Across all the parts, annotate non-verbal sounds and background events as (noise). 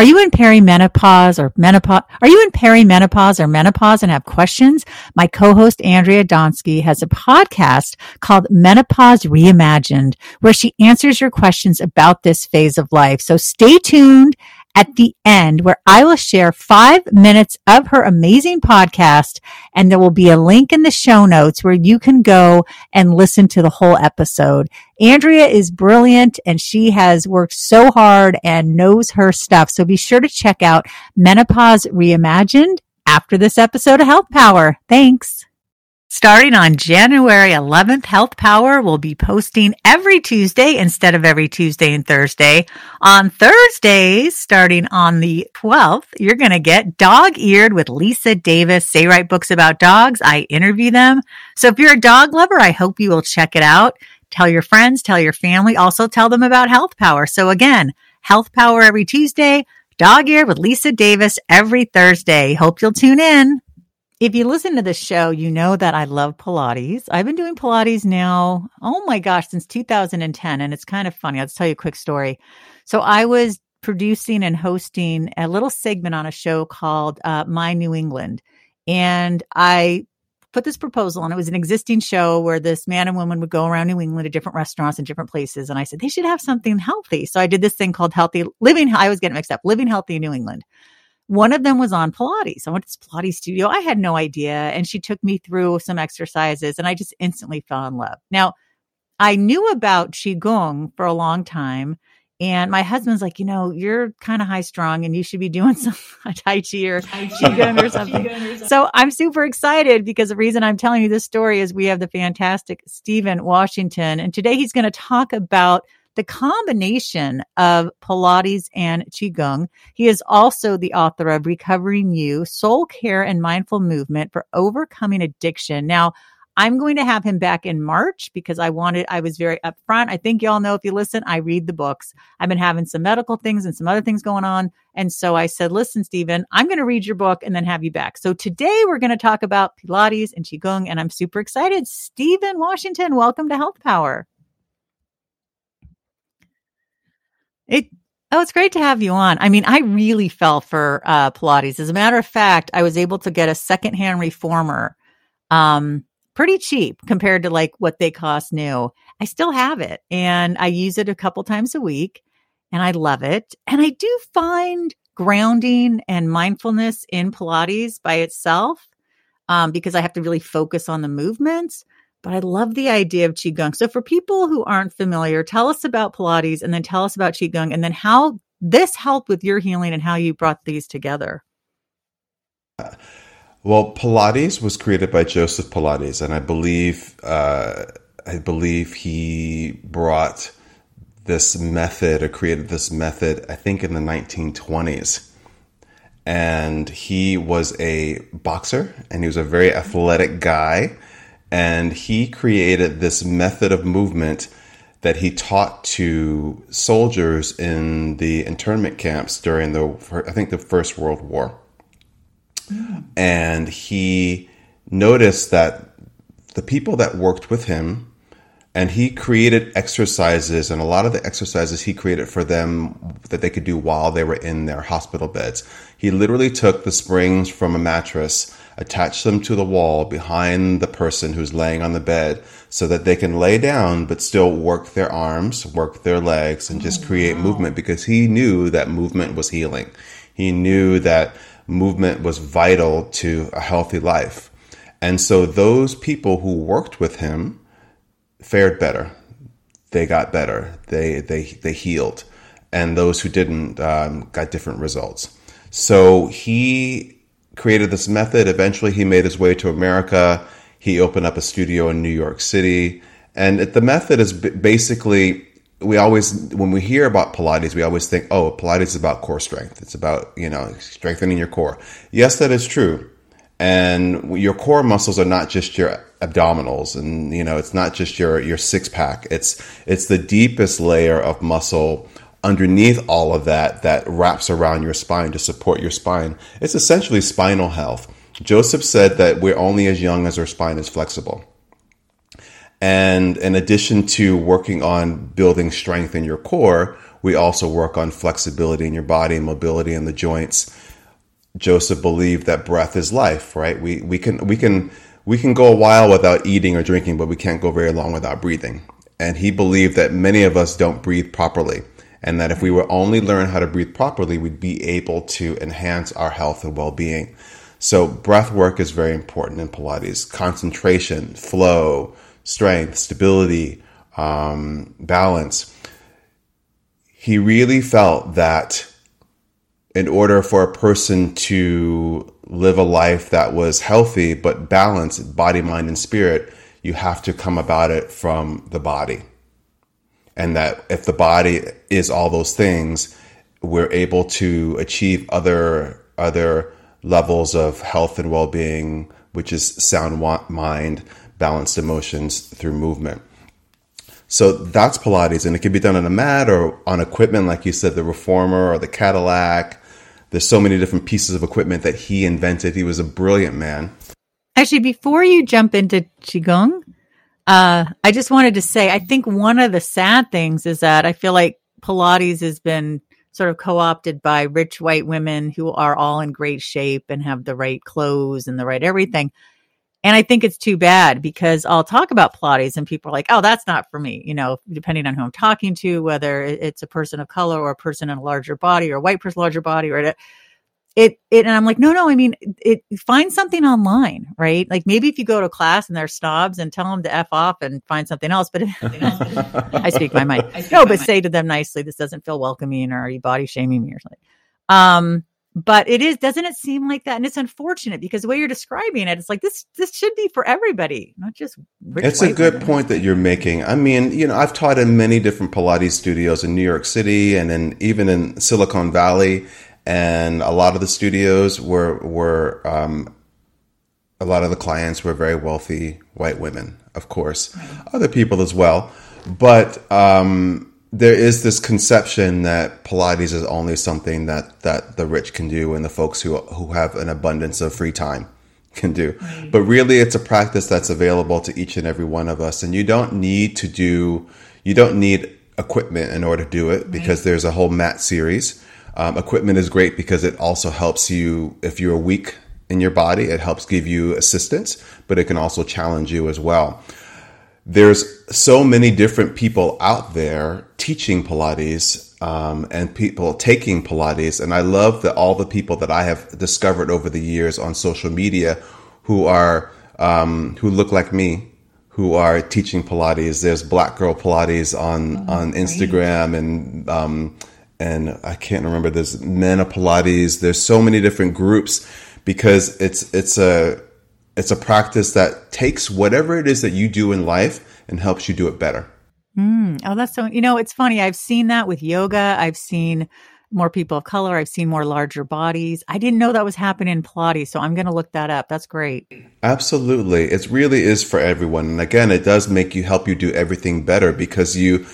Are you in perimenopause or menopause? Are you in perimenopause or menopause and have questions? My co-host Andrea Donsky has a podcast called Menopause Reimagined where she answers your questions about this phase of life. So stay tuned at the end where I will share five minutes of her amazing podcast. And there will be a link in the show notes where you can go and listen to the whole episode. Andrea is brilliant and she has worked so hard and knows her stuff. So be sure to check out Menopause Reimagined after this episode of Health Power. Thanks. Starting on January 11th, Health Power will be posting every Tuesday instead of every Tuesday and Thursday. On Thursdays, starting on the 12th, you're going to get Dog Eared with Lisa Davis. They write books about dogs. I interview them. So if you're a dog lover, I hope you will check it out. Tell your friends, tell your family, also tell them about Health Power. So again, Health Power every Tuesday, Dog Eared with Lisa Davis every Thursday. Hope you'll tune in. If you listen to the show, you know that I love Pilates. I've been doing Pilates now, oh my gosh, since 2010. And it's kind of funny. I'll just tell you a quick story. So I was producing and hosting a little segment on a show called uh, My New England. And I put this proposal on. It was an existing show where this man and woman would go around New England to different restaurants and different places. And I said, they should have something healthy. So I did this thing called Healthy Living. I was getting mixed up, Living Healthy in New England. One of them was on Pilates. I went to this Pilates studio. I had no idea. And she took me through some exercises and I just instantly fell in love. Now, I knew about Qigong for a long time. And my husband's like, you know, you're kind of high strung and you should be doing (laughs) some Tai Chi or Qigong (laughs) or something. so I'm super excited because the reason I'm telling you this story is we have the fantastic Steven Washington. And today he's going to talk about the combination of Pilates and Qigong. He is also the author of Recovering You, Soul Care and Mindful Movement for Overcoming Addiction. Now, I'm going to have him back in March because I wanted, I was very upfront. I think y'all know if you listen, I read the books. I've been having some medical things and some other things going on. And so I said, listen, Steven, I'm going to read your book and then have you back. So today we're going to talk about Pilates and Qigong, and I'm super excited. Steven Washington, welcome to Health Power. It Oh, it's great to have you on. I mean, I really fell for uh, Pilates. As a matter of fact, I was able to get a secondhand reformer, um, pretty cheap compared to like what they cost new. I still have it, and I use it a couple times a week, and I love it. And I do find grounding and mindfulness in Pilates by itself, um, because I have to really focus on the movements but I love the idea of Qigong. So for people who aren't familiar, tell us about Pilates and then tell us about Qigong and then how this helped with your healing and how you brought these together. Well, Pilates was created by Joseph Pilates, and I believe uh, I believe he brought this method or created this method. I think in the 1920s, and he was a boxer, and he was a very athletic guy and he created this method of movement that he taught to soldiers in the internment camps during the, I think, the First World War. Mm. And he noticed that the people that worked with him, and he created exercises, and a lot of the exercises he created for them that they could do while they were in their hospital beds. He literally took the springs from a mattress attach them to the wall behind the person who's laying on the bed so that they can lay down but still work their arms, work their legs, and just oh, create wow. movement because he knew that movement was healing. He knew that movement was vital to a healthy life. And so those people who worked with him fared better. They got better. They they they healed, and those who didn't um, got different results. So he created this method. Eventually, he made his way to America. He opened up a studio in New York City. And the method is basically we always when we hear about pilates we always think oh pilates is about core strength it's about you know strengthening your core yes that is true and your core muscles are not just your abdominals and you know it's not just your your six pack it's it's the deepest layer of muscle underneath all of that that wraps around your spine to support your spine. It's essentially spinal health. Joseph said that we're only as young as our spine is flexible. And in addition to working on building strength in your core, we also work on flexibility in your body and mobility in the joints. Joseph believed that breath is life, right? We we can we can we can go a while without eating or drinking, but we can't go very long without breathing. And he believed that many of us don't breathe properly, and that if we would only learn how to breathe properly, we'd be able to enhance our health and well-being. So breath work is very important in Pilates. Concentration, flow, strength, stability, um, balance. He really felt that in order for a person to live a life that was healthy but balanced, body, mind, and spirit, you have to come about it from the body. And that if the body is all those things, we're able to achieve other other levels of health and well-being, which is sound mind, balanced emotions through movement. So that's Pilates, and it can be done on a mat or on equipment, like you said, the Reformer or the Cadillac. There's so many different pieces of equipment that he invented. He was a brilliant man. Actually, before you jump into Qigong, uh, I just wanted to say, I think one of the sad things is that I feel like Pilates has been sort of co-opted by rich white women who are all in great shape and have the right clothes and the right everything. And I think it's too bad because I'll talk about Pilates and people are like, oh, that's not for me. You know, depending on who I'm talking to, whether it's a person of color or a person in a larger body or a white person, larger body, or it, it, it, and I'm like, no, no, I mean, it, find something online, right? Like maybe if you go to class and they're snobs and tell them to F off and find something else, but (laughs) I speak my mind. (laughs) No, but say to them nicely, this doesn't feel welcoming or are you body shaming me or something. Um, but it is doesn't it seem like that and it's unfortunate because the way you're describing it it's like this this should be for everybody not just it's a good women. point that you're making i mean you know i've taught in many different pilates studios in new york city and then even in silicon valley and a lot of the studios were were um, a lot of the clients were very wealthy white women of course other people as well but um, there is this conception that Pilates is only something that that the rich can do and the folks who who have an abundance of free time can do. Right. But really it's a practice that's available to each and every one of us and you don't need to do you don't need equipment in order to do it because there's a whole mat series. Um, equipment is great because it also helps you if you're weak in your body, it helps give you assistance, but it can also challenge you as well there's so many different people out there teaching Pilates um, and people taking Pilates. And I love that all the people that I have discovered over the years on social media who are um, who look like me, who are teaching Pilates. There's Black Girl Pilates on oh, on Instagram great. and um, and I can't remember. There's Men of Pilates. There's so many different groups because it's it's a it's a practice that takes whatever it is that you do in life and helps you do it better. Mm. Oh, that's so, you know, it's funny. I've seen that with yoga. I've seen more people of color. I've seen more larger bodies. I didn't know that was happening in Pilates. So I'm going to look that up. That's great. Absolutely. It really is for everyone. And again, it does make you help you do everything better because you,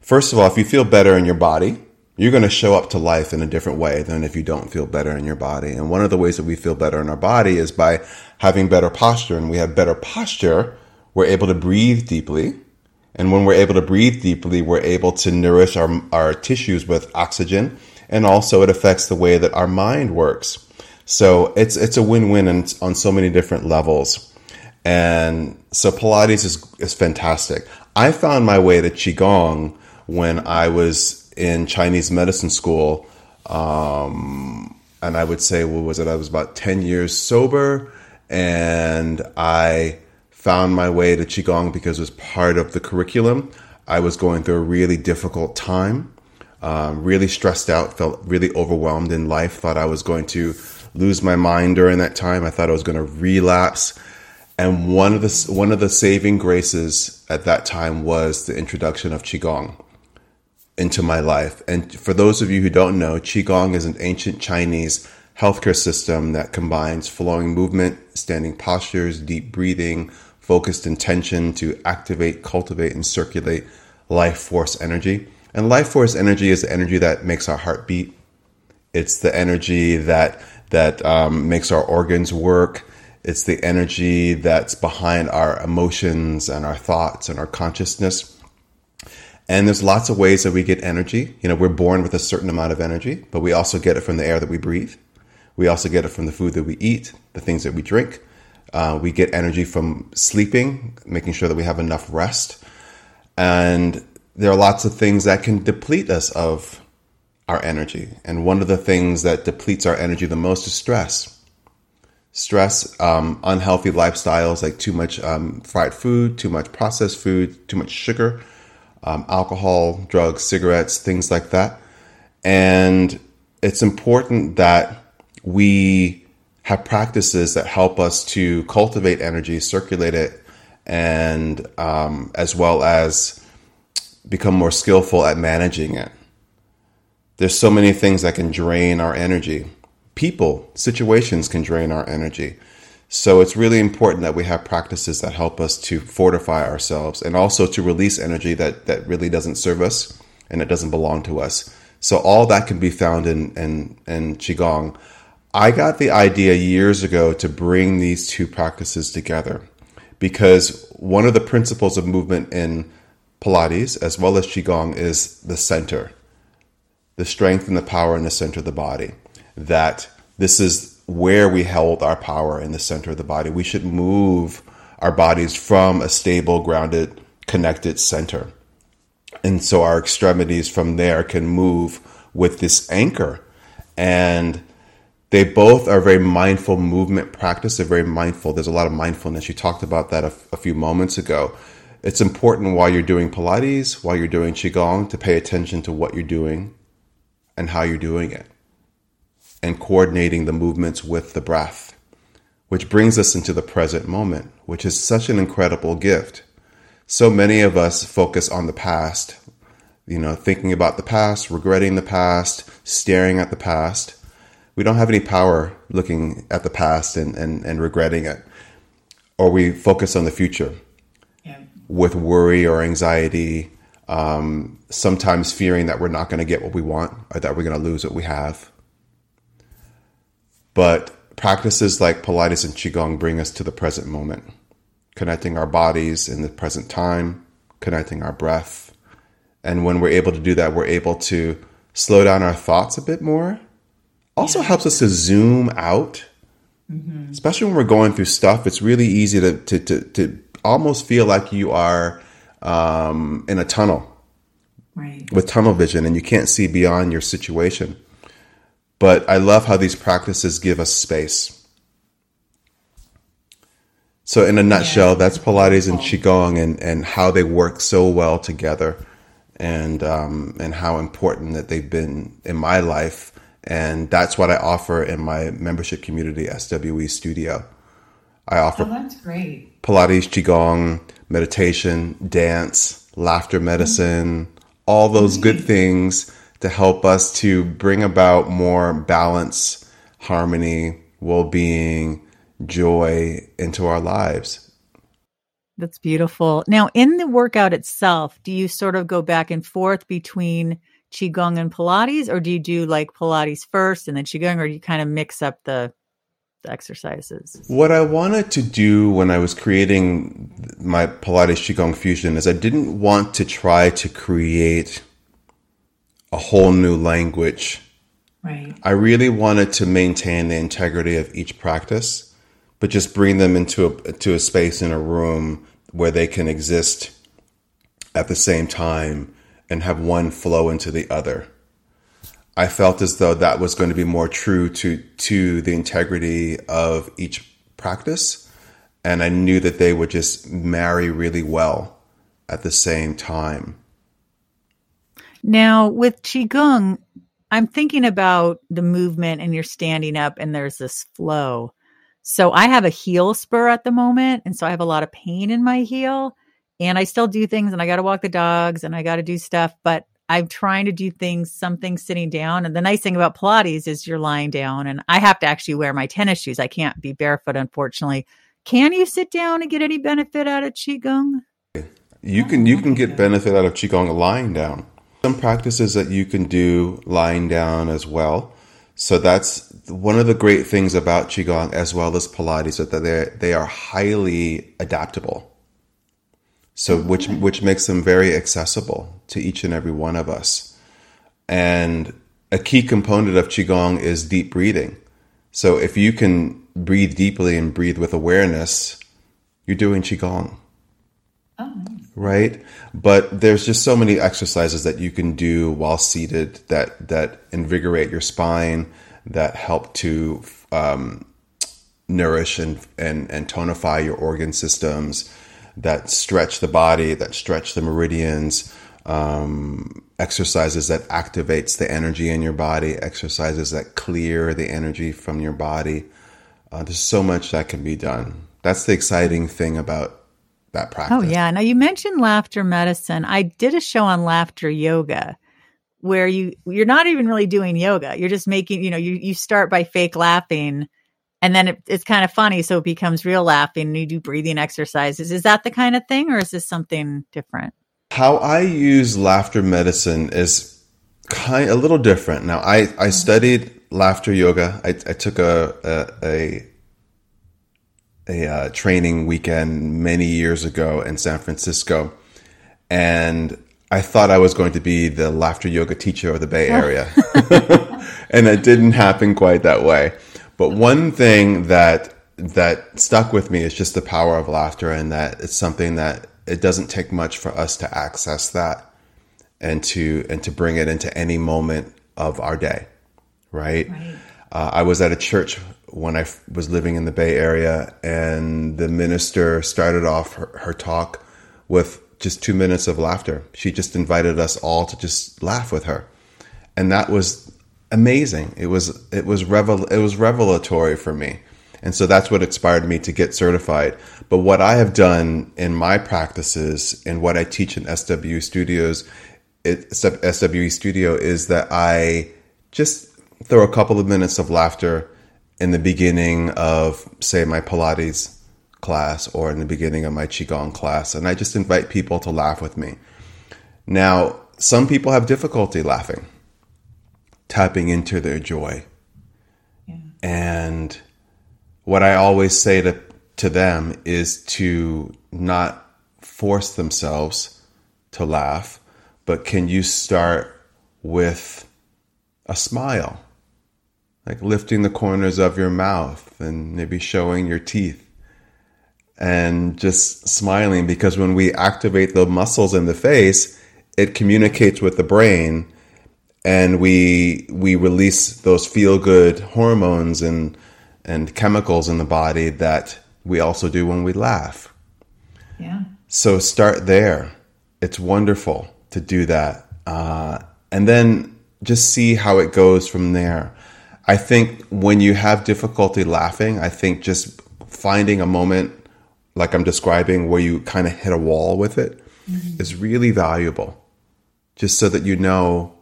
first of all, if you feel better in your body, you're going to show up to life in a different way than if you don't feel better in your body. And one of the ways that we feel better in our body is by having better posture. And we have better posture, we're able to breathe deeply. And when we're able to breathe deeply, we're able to nourish our, our tissues with oxygen. And also it affects the way that our mind works. So it's, it's a win-win on so many different levels. And so Pilates is, is fantastic. I found my way to Qigong when I was in Chinese medicine school. Um, and I would say, what was it? I was about 10 years sober and I found my way to Qigong because it was part of the curriculum. I was going through a really difficult time, um, really stressed out, felt really overwhelmed in life, thought I was going to lose my mind during that time. I thought I was going to relapse. And one of the one of the saving graces at that time was the introduction of qigong into my life. And for those of you who don't know, Qigong is an ancient Chinese healthcare system that combines flowing movement, standing postures, deep breathing, focused intention to activate, cultivate, and circulate life force energy. And life force energy is the energy that makes our heart beat. It's the energy that that um, makes our organs work. It's the energy that's behind our emotions and our thoughts and our consciousness. And there's lots of ways that we get energy. You know, we're born with a certain amount of energy, but we also get it from the air that we breathe. We also get it from the food that we eat, the things that we drink. Uh, we get energy from sleeping, making sure that we have enough rest. And there are lots of things that can deplete us of our energy. And one of the things that depletes our energy the most is stress. Stress, um, unhealthy lifestyles like too much um, fried food, too much processed food, too much sugar, um, alcohol, drugs, cigarettes, things like that. And it's important that we have practices that help us to cultivate energy, circulate it, and um, as well as become more skillful at managing it. There's so many things that can drain our energy. People, situations can drain our energy. So it's really important that we have practices that help us to fortify ourselves and also to release energy that, that really doesn't serve us and it doesn't belong to us. So all that can be found in, in, in Qigong. I got the idea years ago to bring these two practices together because one of the principles of movement in Pilates as well as Qigong is the center, the strength and the power in the center of the body. That this is where we held our power in the center of the body. We should move our bodies from a stable, grounded, connected center. And so our extremities from there can move with this anchor. And they both are very mindful movement practice. They're very mindful. There's a lot of mindfulness. You talked about that a, a few moments ago it's important while you're doing Pilates, while you're doing Qigong, to pay attention to what you're doing and how you're doing it and coordinating the movements with the breath, which brings us into the present moment, which is such an incredible gift. So many of us focus on the past, you know, thinking about the past, regretting the past, staring at the past. We don't have any power looking at the past and, and, and regretting it. Or we focus on the future with worry or anxiety, um, sometimes fearing that we're not going to get what we want or that we're going to lose what we have. But practices like Pilates and Qigong bring us to the present moment, connecting our bodies in the present time, connecting our breath. And when we're able to do that, we're able to slow down our thoughts a bit more. Also yeah. helps us to zoom out. Mm-hmm. Especially when we're going through stuff, it's really easy to, to, to, to almost feel like you are um, in a tunnel right. with tunnel vision and you can't see beyond your situation. But I love how these practices give us space. So, in a nutshell, yeah, that's Pilates and Qigong and, and how they work so well together and, um, and how important that they've been in my life. And that's what I offer in my membership community, SWE Studio. I offer oh, that's great. Pilates, Qigong, meditation, dance, laughter medicine, all those good things to help us to bring about more balance, harmony, well being, joy into our lives. That's beautiful. Now, in the workout itself, do you sort of go back and forth between Qigong and Pilates, or do you do like Pilates first and then Qigong, or do you kind of mix up the exercises. What I wanted to do when I was creating my Pilates Qigong fusion is I didn't want to try to create a whole new language. Right. I really wanted to maintain the integrity of each practice, but just bring them into a to a space in a room where they can exist at the same time and have one flow into the other. I felt as though that was going to be more true to to the integrity of each practice, and I knew that they would just marry really well at the same time. Now, with qigong, I'm thinking about the movement, and you're standing up, and there's this flow. So I have a heel spur at the moment, and so I have a lot of pain in my heel, and I still do things, and I got to walk the dogs, and I got to do stuff, but I'm trying to do things, something sitting down. And the nice thing about Pilates is you're lying down, and I have to actually wear my tennis shoes. I can't be barefoot, unfortunately. Can you sit down and get any benefit out of Qigong? You can you can get benefit out of Qigong lying down. Some practices that you can do lying down as well. So that's one of the great things about Qigong as well as Pilates that they they are highly adaptable. So oh, which which makes them very accessible to each and every one of us. And a key component of qigong is deep breathing. So if you can breathe deeply and breathe with awareness, you're doing qigong. Oh. Right? But there's just so many exercises that you can do while seated that that invigorate your spine, that help to um, nourish and, and and tonify your organ systems, that stretch the body, that stretch the meridians. Um, exercises that activates the energy in your body, exercises that clear the energy from your body. Uh, there's so much that can be done. That's the exciting thing about that practice. Oh yeah. Now you mentioned laughter medicine. I did a show on laughter yoga where you you're not even really doing yoga. You're just making, you know, you you start by fake laughing and then it, it's kind of funny so it becomes real laughing and you do breathing exercises. Is that the kind of thing or is this something different? How I use laughter medicine is kind a little different. Now I I mm-hmm. studied laughter yoga. I, I took a a, a, a uh, training weekend many years ago in San Francisco, and I thought I was going to be the laughter yoga teacher of the Bay Area, (laughs) and it didn't happen quite that way. But one thing that that stuck with me is just the power of laughter, and that it's something that it doesn't take much for us to access that and to and to bring it into any moment of our day right? right. Uh, I was at a church when I was living in the Bay Area, and the minister started off her, her talk with just two minutes of laughter. She just invited us all to just laugh with her, and that was amazing. It was it was revel it was revelatory for me, and so that's what inspired me to get certified. But what I have done in my practices and what I teach in SW Studios, it, SWE Studio, is that I just throw a couple of minutes of laughter in the beginning of, say, my Pilates class or in the beginning of my Qigong class. And I just invite people to laugh with me. Now, some people have difficulty laughing, tapping into their joy. Yeah. And what I always say to, to them is to not force themselves to laugh, but can you start with a smile? Like lifting the corners of your mouth and maybe showing your teeth and just smiling because when we activate the muscles in the face, it communicates with the brain and we we release those feel good hormones and and chemicals in the body that we also do when we laugh. Yeah. So start there. It's wonderful to do that. Uh, and then just see how it goes from there. I think when you have difficulty laughing, I think just finding a moment like I'm describing where you kind of hit a wall with it mm-hmm. is really valuable. Just so that you know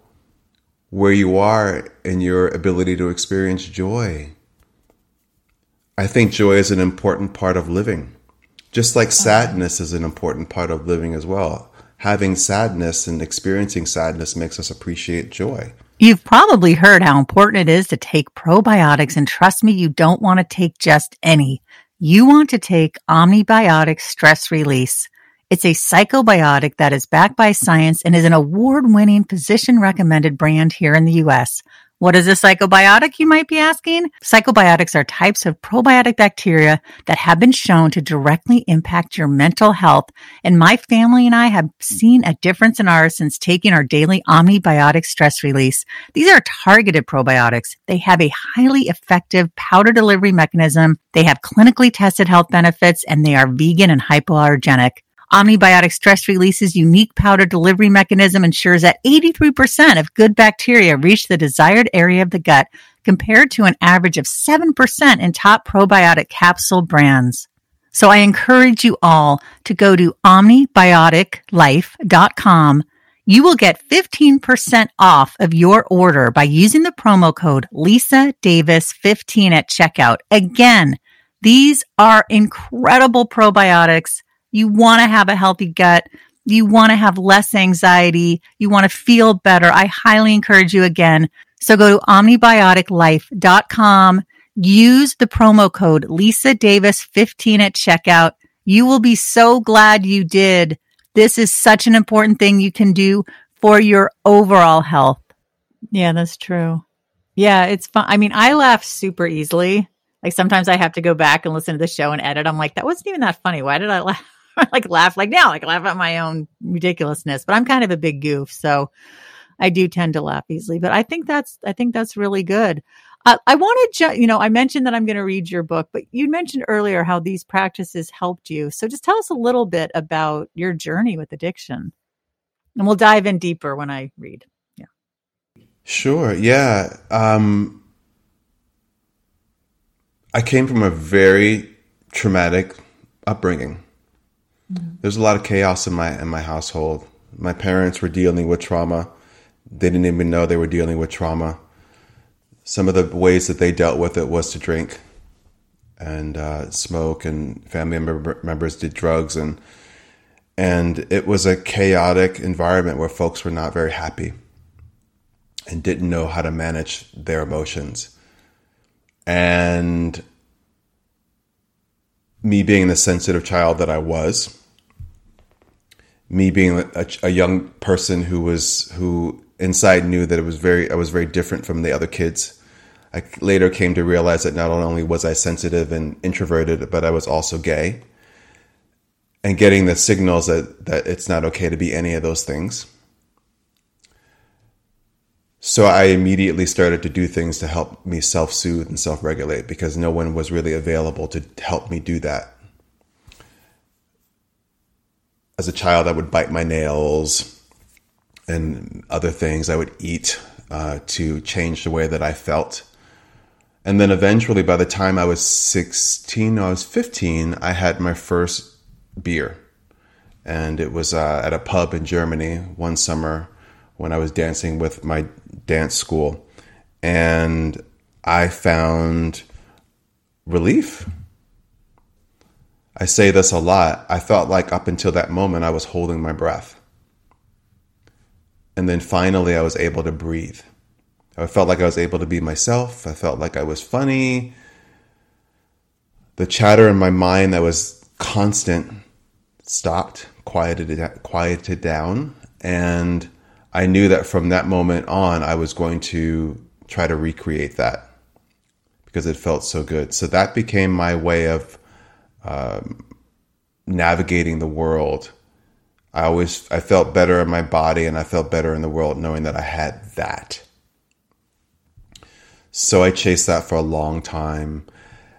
where you are in your ability to experience joy. I think joy is an important part of living, just like sadness is an important part of living as well. Having sadness and experiencing sadness makes us appreciate joy. You've probably heard how important it is to take probiotics, and trust me, you don't want to take just any. You want to take Omnibiotic Stress Release. It's a psychobiotic that is backed by science and is an award winning physician recommended brand here in the US. What is a psychobiotic, you might be asking? Psychobiotics are types of probiotic bacteria that have been shown to directly impact your mental health. And my family and I have seen a difference in ours since taking our daily Omnibiotic stress release. These are targeted probiotics. They have a highly effective powder delivery mechanism. They have clinically tested health benefits and they are vegan and hypoallergenic. Omnibiotic stress release's unique powder delivery mechanism ensures that 83% of good bacteria reach the desired area of the gut compared to an average of 7% in top probiotic capsule brands. So I encourage you all to go to omnibioticlife.com. You will get 15% off of your order by using the promo code Lisa Davis 15 at checkout. Again, these are incredible probiotics you want to have a healthy gut. You want to have less anxiety. You want to feel better. I highly encourage you again. So go to omnibioticlife.com. Use the promo code Lisa Davis 15 at checkout. You will be so glad you did this is such an important thing you can do for your overall health. Yeah, that's true. Yeah, it's fun. I mean, I laugh super easily. Like sometimes I have to go back and listen to the show and edit. I'm like, that wasn't even that funny. Why did I laugh? (laughs) like laugh like now, like laugh at my own ridiculousness. But I'm kind of a big goof, so I do tend to laugh easily. But I think that's I think that's really good. Uh, I wanted to, ju- you know, I mentioned that I'm going to read your book, but you mentioned earlier how these practices helped you. So just tell us a little bit about your journey with addiction, and we'll dive in deeper when I read. Yeah. Sure. Yeah. Um, I came from a very traumatic upbringing. There's a lot of chaos in my in my household. My parents were dealing with trauma. They didn't even know they were dealing with trauma some of the ways that they dealt with it was to drink and uh, smoke, and family member, members did drugs, and and it was a chaotic environment where folks were not very happy and didn't know how to manage their emotions. And me being the sensitive child that I was, me being a, a young person who was who inside knew that it was very I was very different from the other kids. I later came to realize that not only was I sensitive and introverted, but I was also gay. And getting the signals that, that it's not okay to be any of those things. So I immediately started to do things to help me self soothe and self regulate because no one was really available to help me do that. As a child, I would bite my nails and other things. I would eat uh, to change the way that I felt. And then eventually, by the time I was 16, no, I was 15, I had my first beer. And it was uh, at a pub in Germany one summer when I was dancing with my dance school. And I found relief. I say this a lot. I felt like up until that moment, I was holding my breath. And then finally, I was able to breathe. I felt like I was able to be myself. I felt like I was funny. The chatter in my mind that was constant stopped, quieted, quieted down. And I knew that from that moment on, I was going to try to recreate that because it felt so good. So that became my way of um, navigating the world I always I felt better in my body and I felt better in the world knowing that I had that. So I chased that for a long time.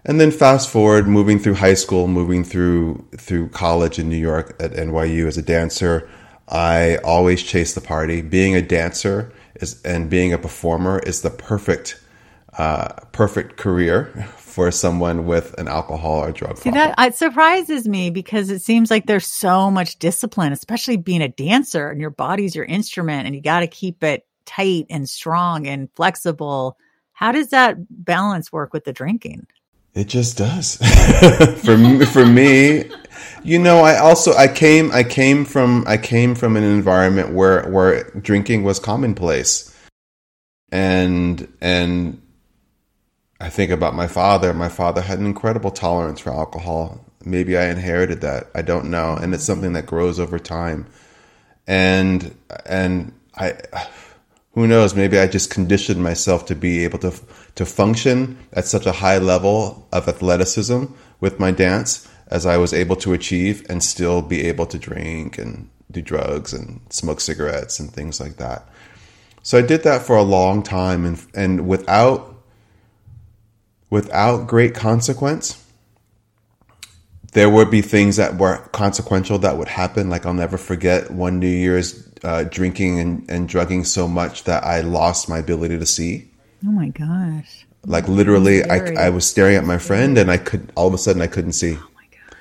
And then fast forward, moving through high school, moving through through college in New York at NYU as a dancer, I always chased the party. Being a dancer is and being a performer is the perfect uh, perfect career for someone with an alcohol or drug See, problem. that it surprises me because it seems like there's so much discipline, especially being a dancer and your body's your instrument and you got to keep it tight and strong and flexible. How does that balance work with the drinking? It just does. (laughs) for me, for me, you know, I also I came I came from I came from an environment where where drinking was commonplace. And and I think about my father. My father had an incredible tolerance for alcohol. Maybe I inherited that. I don't know, and it's something that grows over time. And and I, who knows? Maybe I just conditioned myself to be able to to function at such a high level of athleticism with my dance as I was able to achieve, and still be able to drink and do drugs and smoke cigarettes and things like that. So I did that for a long time, and and without without great consequence. There would be things that were consequential that would happen. Like I'll never forget one New Year's uh, drinking and, and drugging so much that I lost my ability to see. Oh my gosh. Like literally, I, I was staring at my friend and I could, all of a sudden, I couldn't see. Oh my God.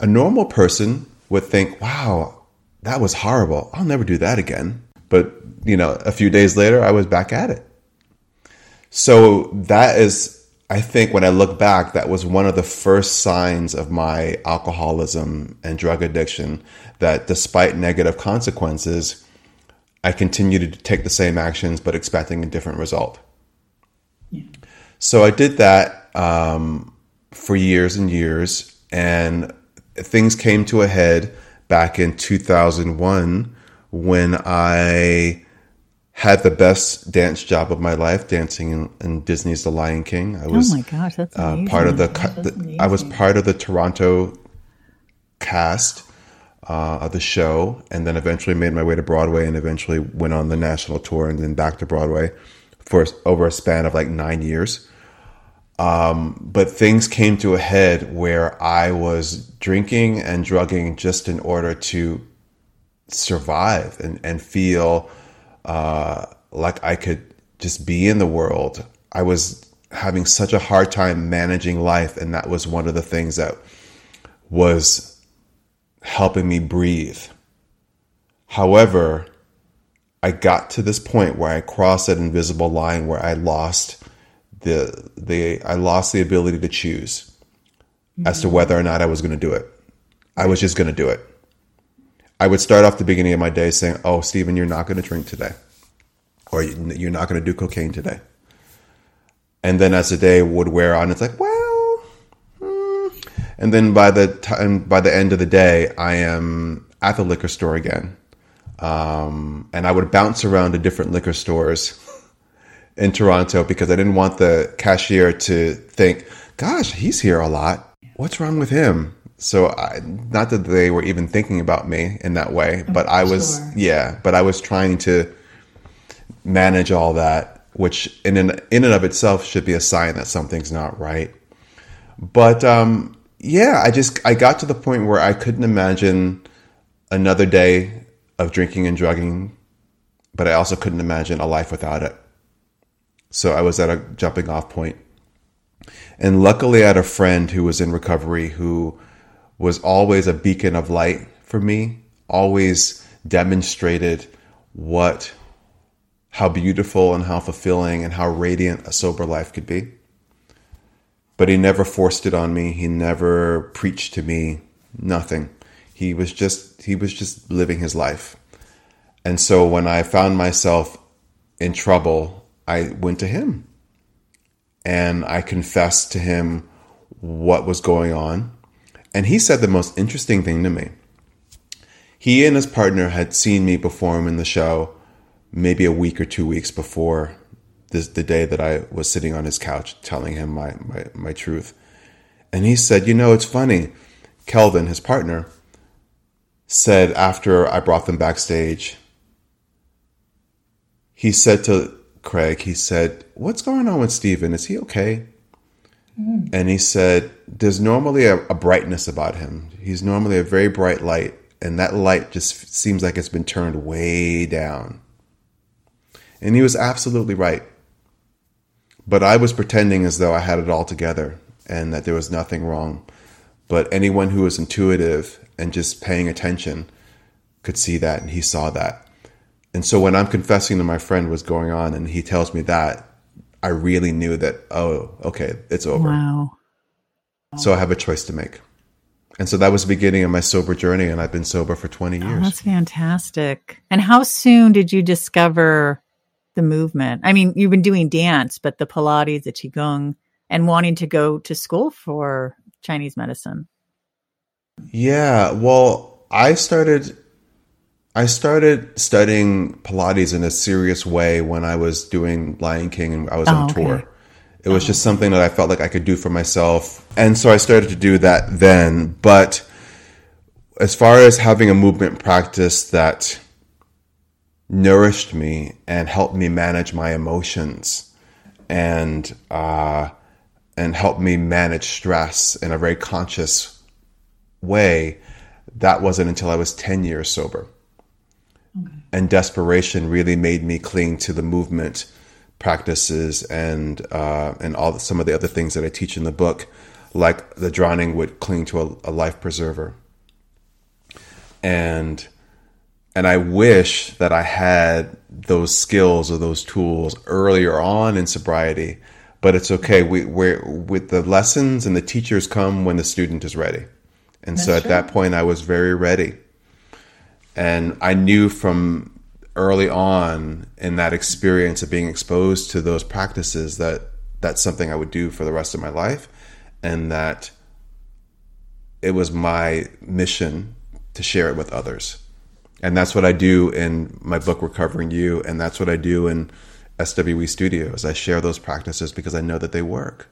A normal person would think, wow, that was horrible. I'll never do that again. But, you know, a few days later, I was back at it. So that is I think when I look back, that was one of the first signs of my alcoholism and drug addiction that despite negative consequences, I continued to take the same actions but expecting a different result. Yeah. So I did that um, for years and years, and things came to a head back in 2001 when I had the best dance job of my life, dancing in, in Disney's The Lion King. I was oh my gosh, that's uh, part of the, the I was part of the Toronto cast uh, of the show, and then eventually made my way to Broadway, and eventually went on the national tour, and then back to Broadway for over a span of like nine years. Um, but things came to a head where I was drinking and drugging just in order to survive and, and feel uh, like I could just be in the world. I was having such a hard time managing life, and that was one of the things that was helping me breathe. However, I got to this point where I crossed that invisible line where I lost the the I lost the ability to choose mm-hmm. as to whether or not I was going to do it. I was just going to do it. I would start off the beginning of my day saying, "Oh, Steven, you're not going to drink today, or you're not going to do cocaine today." And then as the day would wear on, it's like, well, hmm. and then by the time by the end of the day, I am at the liquor store again, um, and I would bounce around to different liquor stores (laughs) in Toronto because I didn't want the cashier to think, gosh, he's here a lot. What's wrong with him? So, I, not that they were even thinking about me in that way, but I was, sure. yeah, but I was trying to manage all that, which in an, in and of itself should be a sign that something's not right. But um, yeah, I just I got to the point where I couldn't imagine another day of drinking and drugging, but I also couldn't imagine a life without it. So I was at a jumping off point. And luckily, I had a friend who was in recovery who was always a beacon of light for me, always demonstrated what, how beautiful and how fulfilling and how radiant a sober life could be. But he never forced it on me. He never preached to me, nothing. He was just, he was just living his life. And so when I found myself in trouble I went to him and I confessed to him what was going on. And he said the most interesting thing to me. He and his partner had seen me perform in the show maybe a week or two weeks before this, the day that I was sitting on his couch telling him my, my, my truth. And he said, You know, it's funny. Kelvin, his partner, said after I brought them backstage, he said to Craig, he said, What's going on with Steven? Is he okay? And he said, There's normally a, a, brightness about him. He's normally a very bright light, and that light just seems like it's been turned way down. And he was absolutely right. But I was pretending as though I had it all together and that there was nothing wrong. But anyone who was intuitive and just paying attention could see that, and he saw that. And so when I'm confessing to my friend what's going on and he tells me that, I really knew that, oh, okay, it's over. Wow. So I have a choice to make. And so that was the beginning of my sober journey, and I've been sober for 20 years. Oh, that's fantastic. And how soon did you discover the movement? I mean, you've been doing dance, but the Pilates, the Qigong, and wanting to go to school for Chinese medicine. Yeah. Well, I started I started studying Pilates in a serious way when I was doing Lion King and I was oh, on okay. tour. It was just something that I felt like I could do for myself. And so I started to do that then. But as far as having a movement practice that nourished me and helped me manage my emotions and uh, and helped me manage stress in a very conscious way, that wasn't until I was 10 years sober and desperation really made me cling to the movement practices and uh, and all some of the other things that I teach in the book, like the drowning would cling to a, a life preserver. And and I wish that I had those skills or those tools earlier on in sobriety, but it's okay. We we with the lessons and the teachers come when the student is ready. And That's so at true. that point I was very ready and I knew from early on in that experience of being exposed to those practices that that's something I would do for the rest of my life, and that it was my mission to share it with others. And that's what I do in my book, Recovering You. And that's what I do in SWE Studios. I share those practices because I know that they work.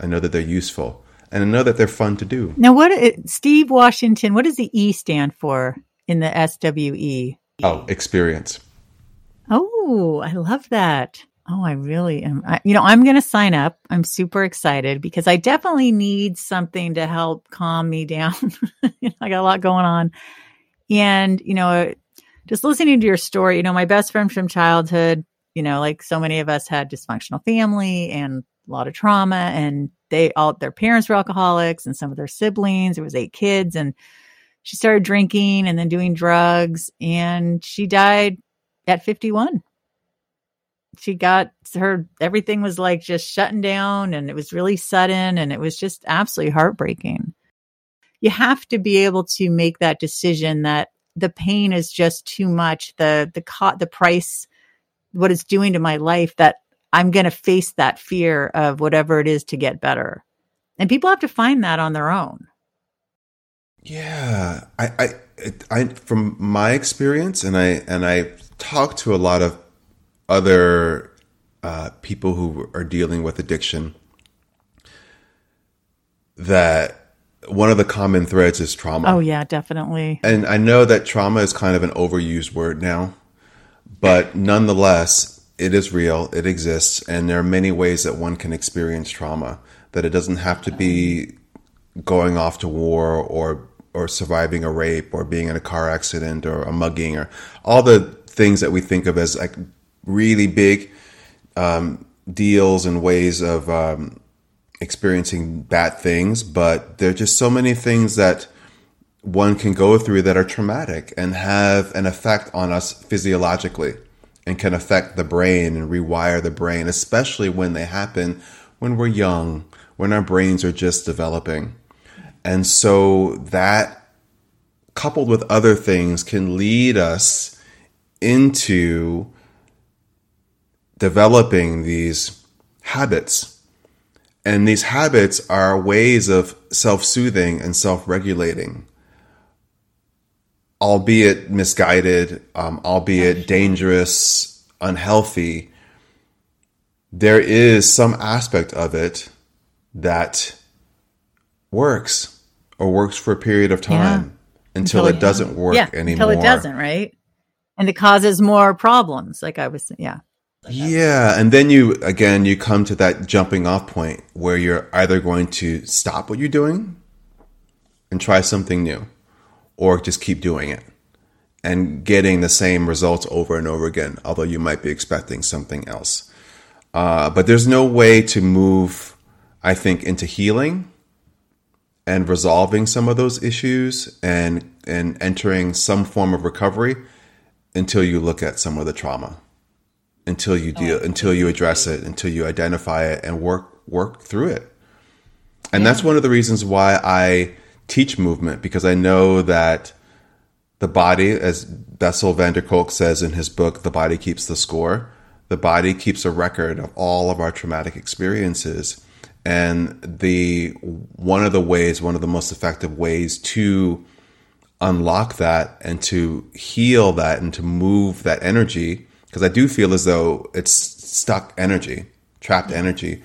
I know that they're useful and I know that they're fun to do. Now, what, Steve Washington, what does the E stand for in the SWE? Oh, experience. Oh, I love that. Oh, I really am. I, you know, I'm going to sign up. I'm super excited because I definitely need something to help calm me (laughs) down. I got a lot going on. And, you know, just listening to your story, you know, my best friend from childhood, you know, like so many of us had dysfunctional family and a lot of trauma and they all their parents were alcoholics and some of their siblings, there was eight kids and she started drinking and then doing drugs and she died at 51. She got her everything was like just shutting down and it was really sudden and it was just absolutely heartbreaking. You have to be able to make that decision that the pain is just too much the the co- the price what it's doing to my life that i'm going to face that fear of whatever it is to get better. And people have to find that on their own yeah i i i from my experience and i and i talk to a lot of other uh, people who are dealing with addiction that one of the common threads is trauma. Oh yeah, definitely. And I know that trauma is kind of an overused word now, but nonetheless, it is real, it exists, and there are many ways that one can experience trauma. That it doesn't have to be going off to war or or surviving a rape or being in a car accident or a mugging or all the things that we think of as like really big um, deals and ways of um, experiencing bad things, but there are just so many things that one can go through that are traumatic and have an effect on us physiologically and can affect the brain and rewire the brain, especially when they happen when we're young, when our brains are just developing. And so that coupled with other things can lead us into developing these habits and these habits are ways of self soothing and self regulating, albeit misguided, um, albeit dangerous, unhealthy. There is some aspect of it that works or works for a period of time yeah. until, until, it, doesn't work yeah, anymore. Until it doesn't, right? And it causes more problems, like I was, yeah. Yeah, and then you again you come to that jumping off point where you're either going to stop what you're doing and try something new or just keep doing it and getting the same results over and over again, although you might be expecting something else. Uh, but there's no way to move, I think, into healing and resolving some of those issues and and entering some form of recovery until you look at some of the trauma until you deal oh, until you address it until you identify it and work work through it. And yeah. that's one of the reasons why i teach movement because i know that the body as bessel van der kolk says in his book the body keeps the score the body keeps a record of all of our traumatic experiences and the one of the ways one of the most effective ways to unlock that and to heal that and to move that energy because I do feel as though it's stuck energy, trapped energy,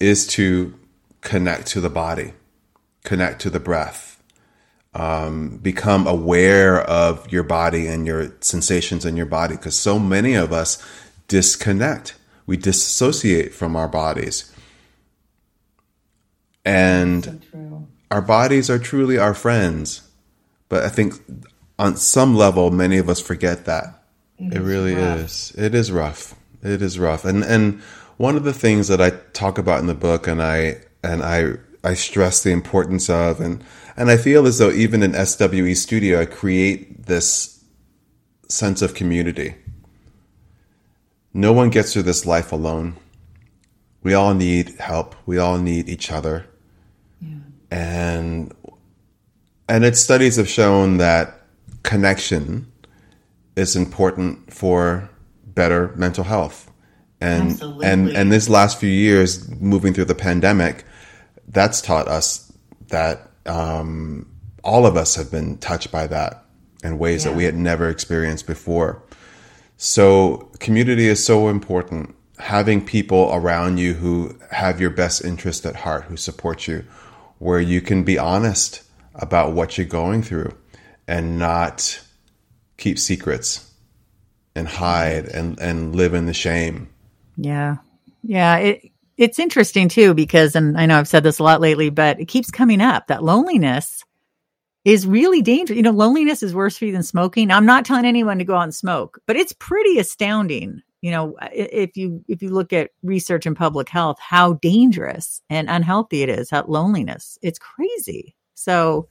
is to connect to the body, connect to the breath, um, become aware of your body and your sensations in your body. Because so many of us disconnect, we disassociate from our bodies. And so our bodies are truly our friends. But I think on some level, many of us forget that it, really rough. is. It is rough. It is rough. And and one of the things that I talk about in the book and I and I I stress the importance of and and I feel as though even in SWE studio I create this sense of community. No one gets through this life alone. We all need help. We all need each other. And and its studies have shown that connection is important for better mental health. And Absolutely. and and this last few years, moving through the pandemic, that's taught us that um, all of us have been touched by that. in ways yeah. that we had never experienced before. So, community is so important. Having people around you who have your best interest at heart, who support you, where you can be honest about what you're going through and not keep secrets and hide and, and live in the shame. Yeah. Yeah. It, it's interesting too, because, and I know I've said this a lot lately, but it keeps coming up that loneliness is really dangerous. You know, loneliness is worse for you than smoking. I'm not telling anyone to go out and smoke, but it's pretty astounding. You know, if you if you look at research in public health, how dangerous and unhealthy it is. That loneliness, it's crazy. So,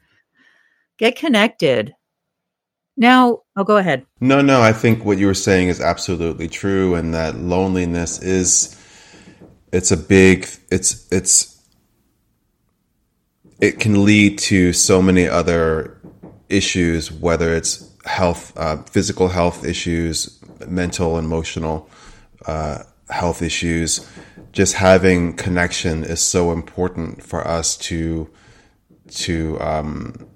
get connected. Now, I'll oh, go ahead. No, no, I think what you were saying is absolutely true, and that loneliness is it's a big it's it's it can lead to so many other issues, whether it's health, uh, physical health issues, mental, and emotional uh, health issues. Just having connection is so important for us to to um,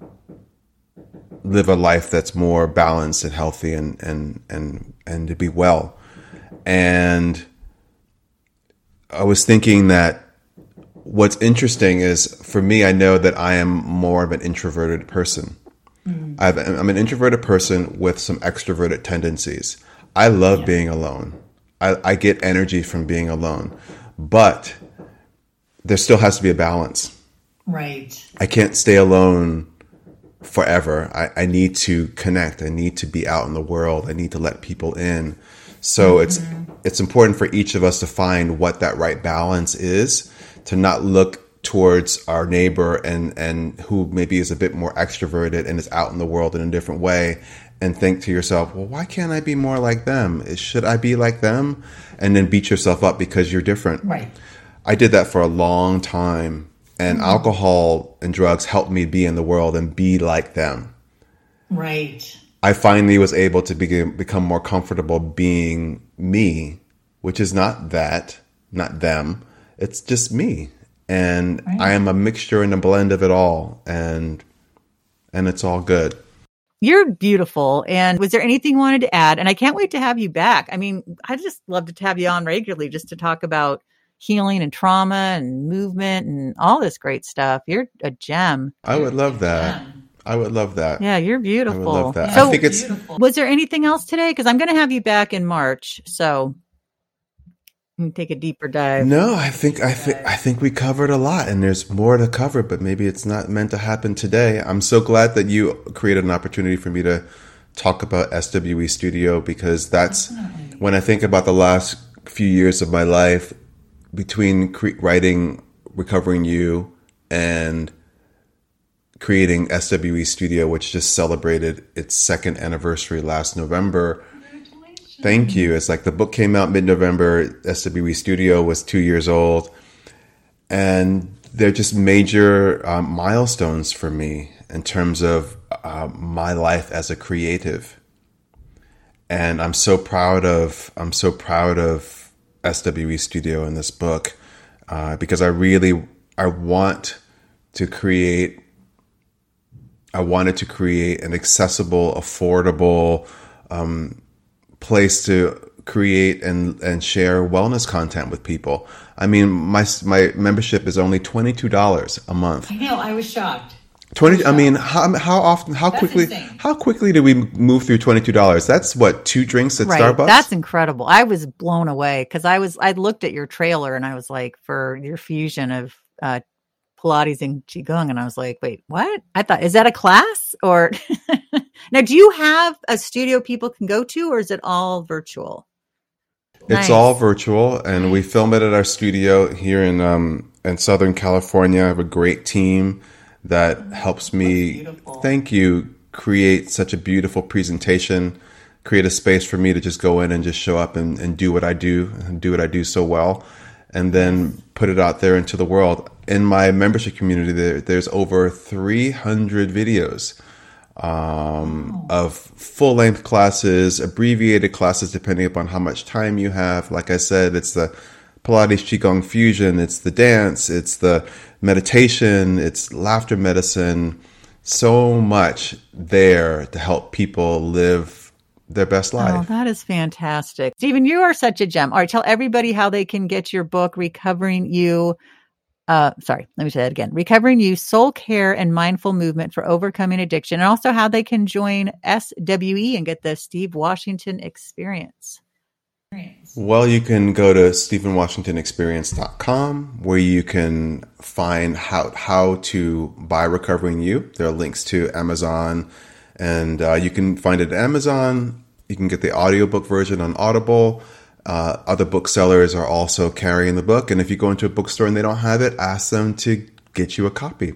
live a life that's more balanced and healthy and and and and to be well. And I was thinking that what's interesting is for me, I know that I am more of an introverted person. Mm. i am an introverted person with some extroverted tendencies. I love yeah. being alone. I, I get energy from being alone, but there still has to be a balance. Right. I can't stay alone forever. I, I need to connect. I need to be out in the world. I need to let people in. So mm-hmm. it's it's important for each of us to find what that right balance is to not look towards our neighbor and and who maybe is a bit more extroverted and is out in the world in a different way and think to yourself, well, why can't I be more like them? Should I be like them? And then beat yourself up because you're different. Right. I did that for a long time, and mm-hmm. alcohol and drugs helped me be in the world and be like them. Right. I finally was able to be, become more comfortable being me, which is not that, not them it's just me and right. I am a mixture and a blend of it all and and it's all good. You're beautiful. And was there anything you wanted to add? And I can't wait to have you back. I mean, I just love to have you on regularly just to talk about healing and trauma and movement and all this great stuff. You're a gem. I would love that. I would love that. Yeah, you're beautiful. I would love that. So, I think it's. Was there anything else today? Because I'm going to have you back in March. So take a deeper dive. No, I think I think I think we covered a lot, and there's more to cover, but maybe it's not meant to happen today. I'm so glad that you created an opportunity for me to talk about SWE Studio because that's Definitely. when I think about the last few years of my life between cre- writing Recovering You and creating SWE Studio, which just celebrated its second anniversary last November Thank you. It's like the book came out mid November. SWE Studio was two years old. And they're just major um, milestones for me in terms of uh, my life as a creative. And I'm so proud of I'm so proud of SWE Studio in this book uh, because I really I want to create I wanted to create an accessible, affordable, um, place to create and and share wellness content with people. I mean, my my membership is only twenty two dollars a month. I know. I was shocked. Twenty. I, I mean, how, how often? How That's quickly? Insane. How quickly do we move through twenty two dollars? That's what two drinks at right. Starbucks. That's incredible. I was blown away because I was I looked at your trailer and I was like, for your fusion of uh, Pilates and Qigong. And I was like, wait, what? I thought, is that a class? Or (laughs) now, do you have a studio people can go to, or is it all virtual? It's nice. all virtual, and we film it at our studio here in um, in Southern California. I have a great team that helps me. Thank you. Create such a beautiful presentation. Create a space for me to just go in and just show up and, and do what I do and do what I do so well and then put it out there into the world. In my membership community, there, there's over 300 videos um, of full length classes, abbreviated classes, depending upon how much time you have. Like I said, it's the Pilates Qigong fusion, it's the dance, it's the meditation, it's laughter medicine, so much there to help people live their best life. Oh, that is fantastic. Steven, you are such a gem. All right, tell everybody how they can get your book, Recovering You. Uh, sorry, let me say that again. Recovering You, Soul Care and Mindful Movement for Overcoming Addiction, and also how they can join SWE and get the Steve Washington experience. Well, you can go to stevenwashingtonexperience.com where you can find how how to buy Recovering You. There are links to Amazon, and uh, you can find it at Amazon. You can get the audiobook version on Audible. Uh, other booksellers are also carrying the book, and if you go into a bookstore and they don't have it, ask them to get you a copy.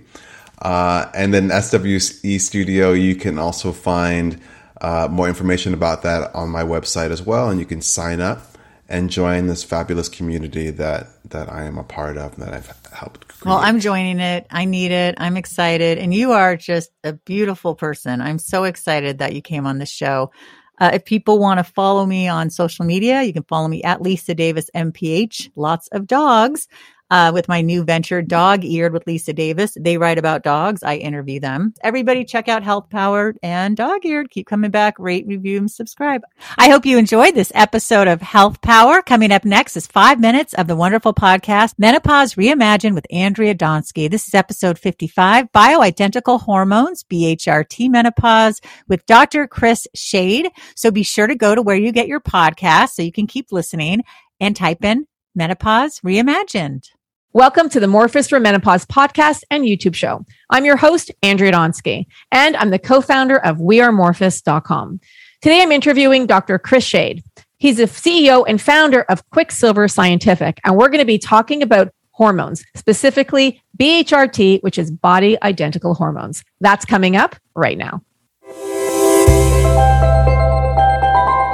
Uh, and then SWE Studio, you can also find uh, more information about that on my website as well, and you can sign up and join this fabulous community that that I am a part of and that I've helped. Create. Well, I'm joining it. I need it. I'm excited. And you are just a beautiful person. I'm so excited that you came on the show. Uh, if people want to follow me on social media, you can follow me at Lisa Davis MPH. Lots of dogs. Uh, with my new venture, Dog Eared with Lisa Davis. They write about dogs. I interview them. Everybody check out Health Powered and Dog Eared. Keep coming back, rate, review, and subscribe. I hope you enjoyed this episode of Health Power. Coming up next is five minutes of the wonderful podcast, Menopause Reimagined with Andrea Donsky. This is episode 55, Bioidentical Hormones, BHRT Menopause with Dr. Chris Shade. So be sure to go to where you get your podcast so you can keep listening and type in Menopause Reimagined. Welcome to the Morphus for Menopause podcast and YouTube show. I'm your host, Andrea Donsky, and I'm the co-founder of wearemorphus.com. Today I'm interviewing Dr. Chris Shade. He's the CEO and founder of Quicksilver Scientific, and we're going to be talking about hormones, specifically BHRT, which is body identical hormones. That's coming up right now.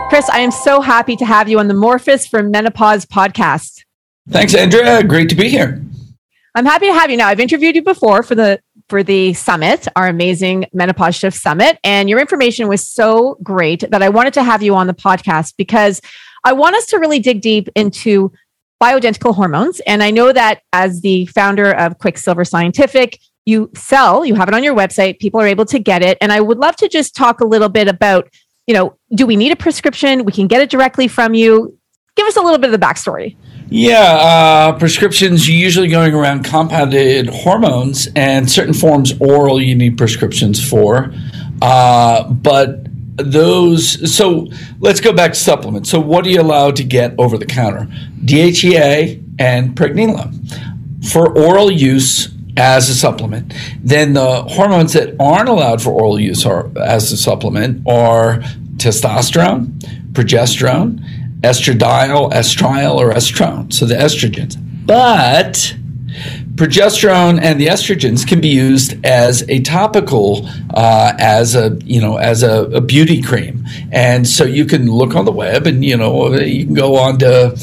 Chris, I am so happy to have you on the Morphus for Menopause podcast. Thanks, Andrea. Great to be here. I'm happy to have you now. I've interviewed you before for the for the summit, our amazing menopause shift summit, and your information was so great that I wanted to have you on the podcast because I want us to really dig deep into bioidentical hormones. And I know that as the founder of Quicksilver Scientific, you sell, you have it on your website, people are able to get it. And I would love to just talk a little bit about, you know, do we need a prescription? We can get it directly from you. Give us a little bit of the backstory. Yeah, uh, prescriptions usually going around compounded hormones and certain forms oral you need prescriptions for. Uh, but those, so let's go back to supplements. So, what are you allowed to get over the counter? DHEA and pregnenolone for oral use as a supplement. Then the hormones that aren't allowed for oral use are, as a supplement are testosterone, progesterone, estradiol, estriol, or estrone. So the estrogens. But progesterone and the estrogens can be used as a topical, uh, as a you know, as a, a, beauty cream. And so you can look on the web, and you know, you can go on to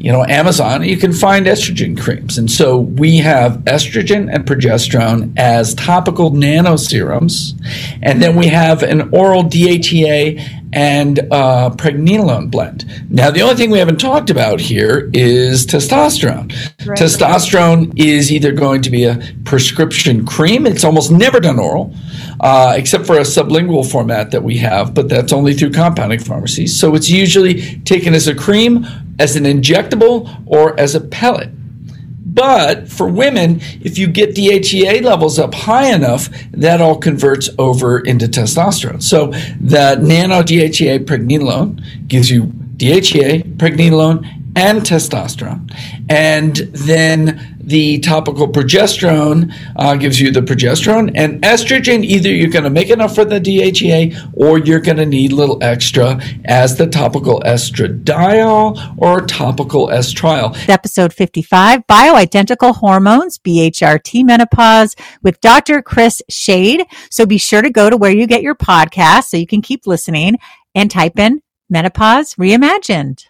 you know Amazon. You can find estrogen creams, and so we have estrogen and progesterone as topical nano serums, and then we have an oral DHEA and uh, pregnenolone blend. Now, the only thing we haven't talked about here is testosterone. Right. Testosterone is either going to be a prescription cream, it's almost never done oral, uh, except for a sublingual format that we have, but that's only through compounding pharmacies. So it's usually taken as a cream, as an injectable, or as a pellet. But for women, if you get DHEA levels up high enough, that all converts over into testosterone. So the nano DHEA pregnenolone gives you DHEA, pregnenolone, and testosterone. And then the topical progesterone uh, gives you the progesterone and estrogen. Either you're going to make enough for the DHEA or you're going to need a little extra as the topical estradiol or topical estriol. Episode 55 Bioidentical Hormones, BHRT Menopause with Dr. Chris Shade. So be sure to go to where you get your podcast so you can keep listening and type in Menopause Reimagined.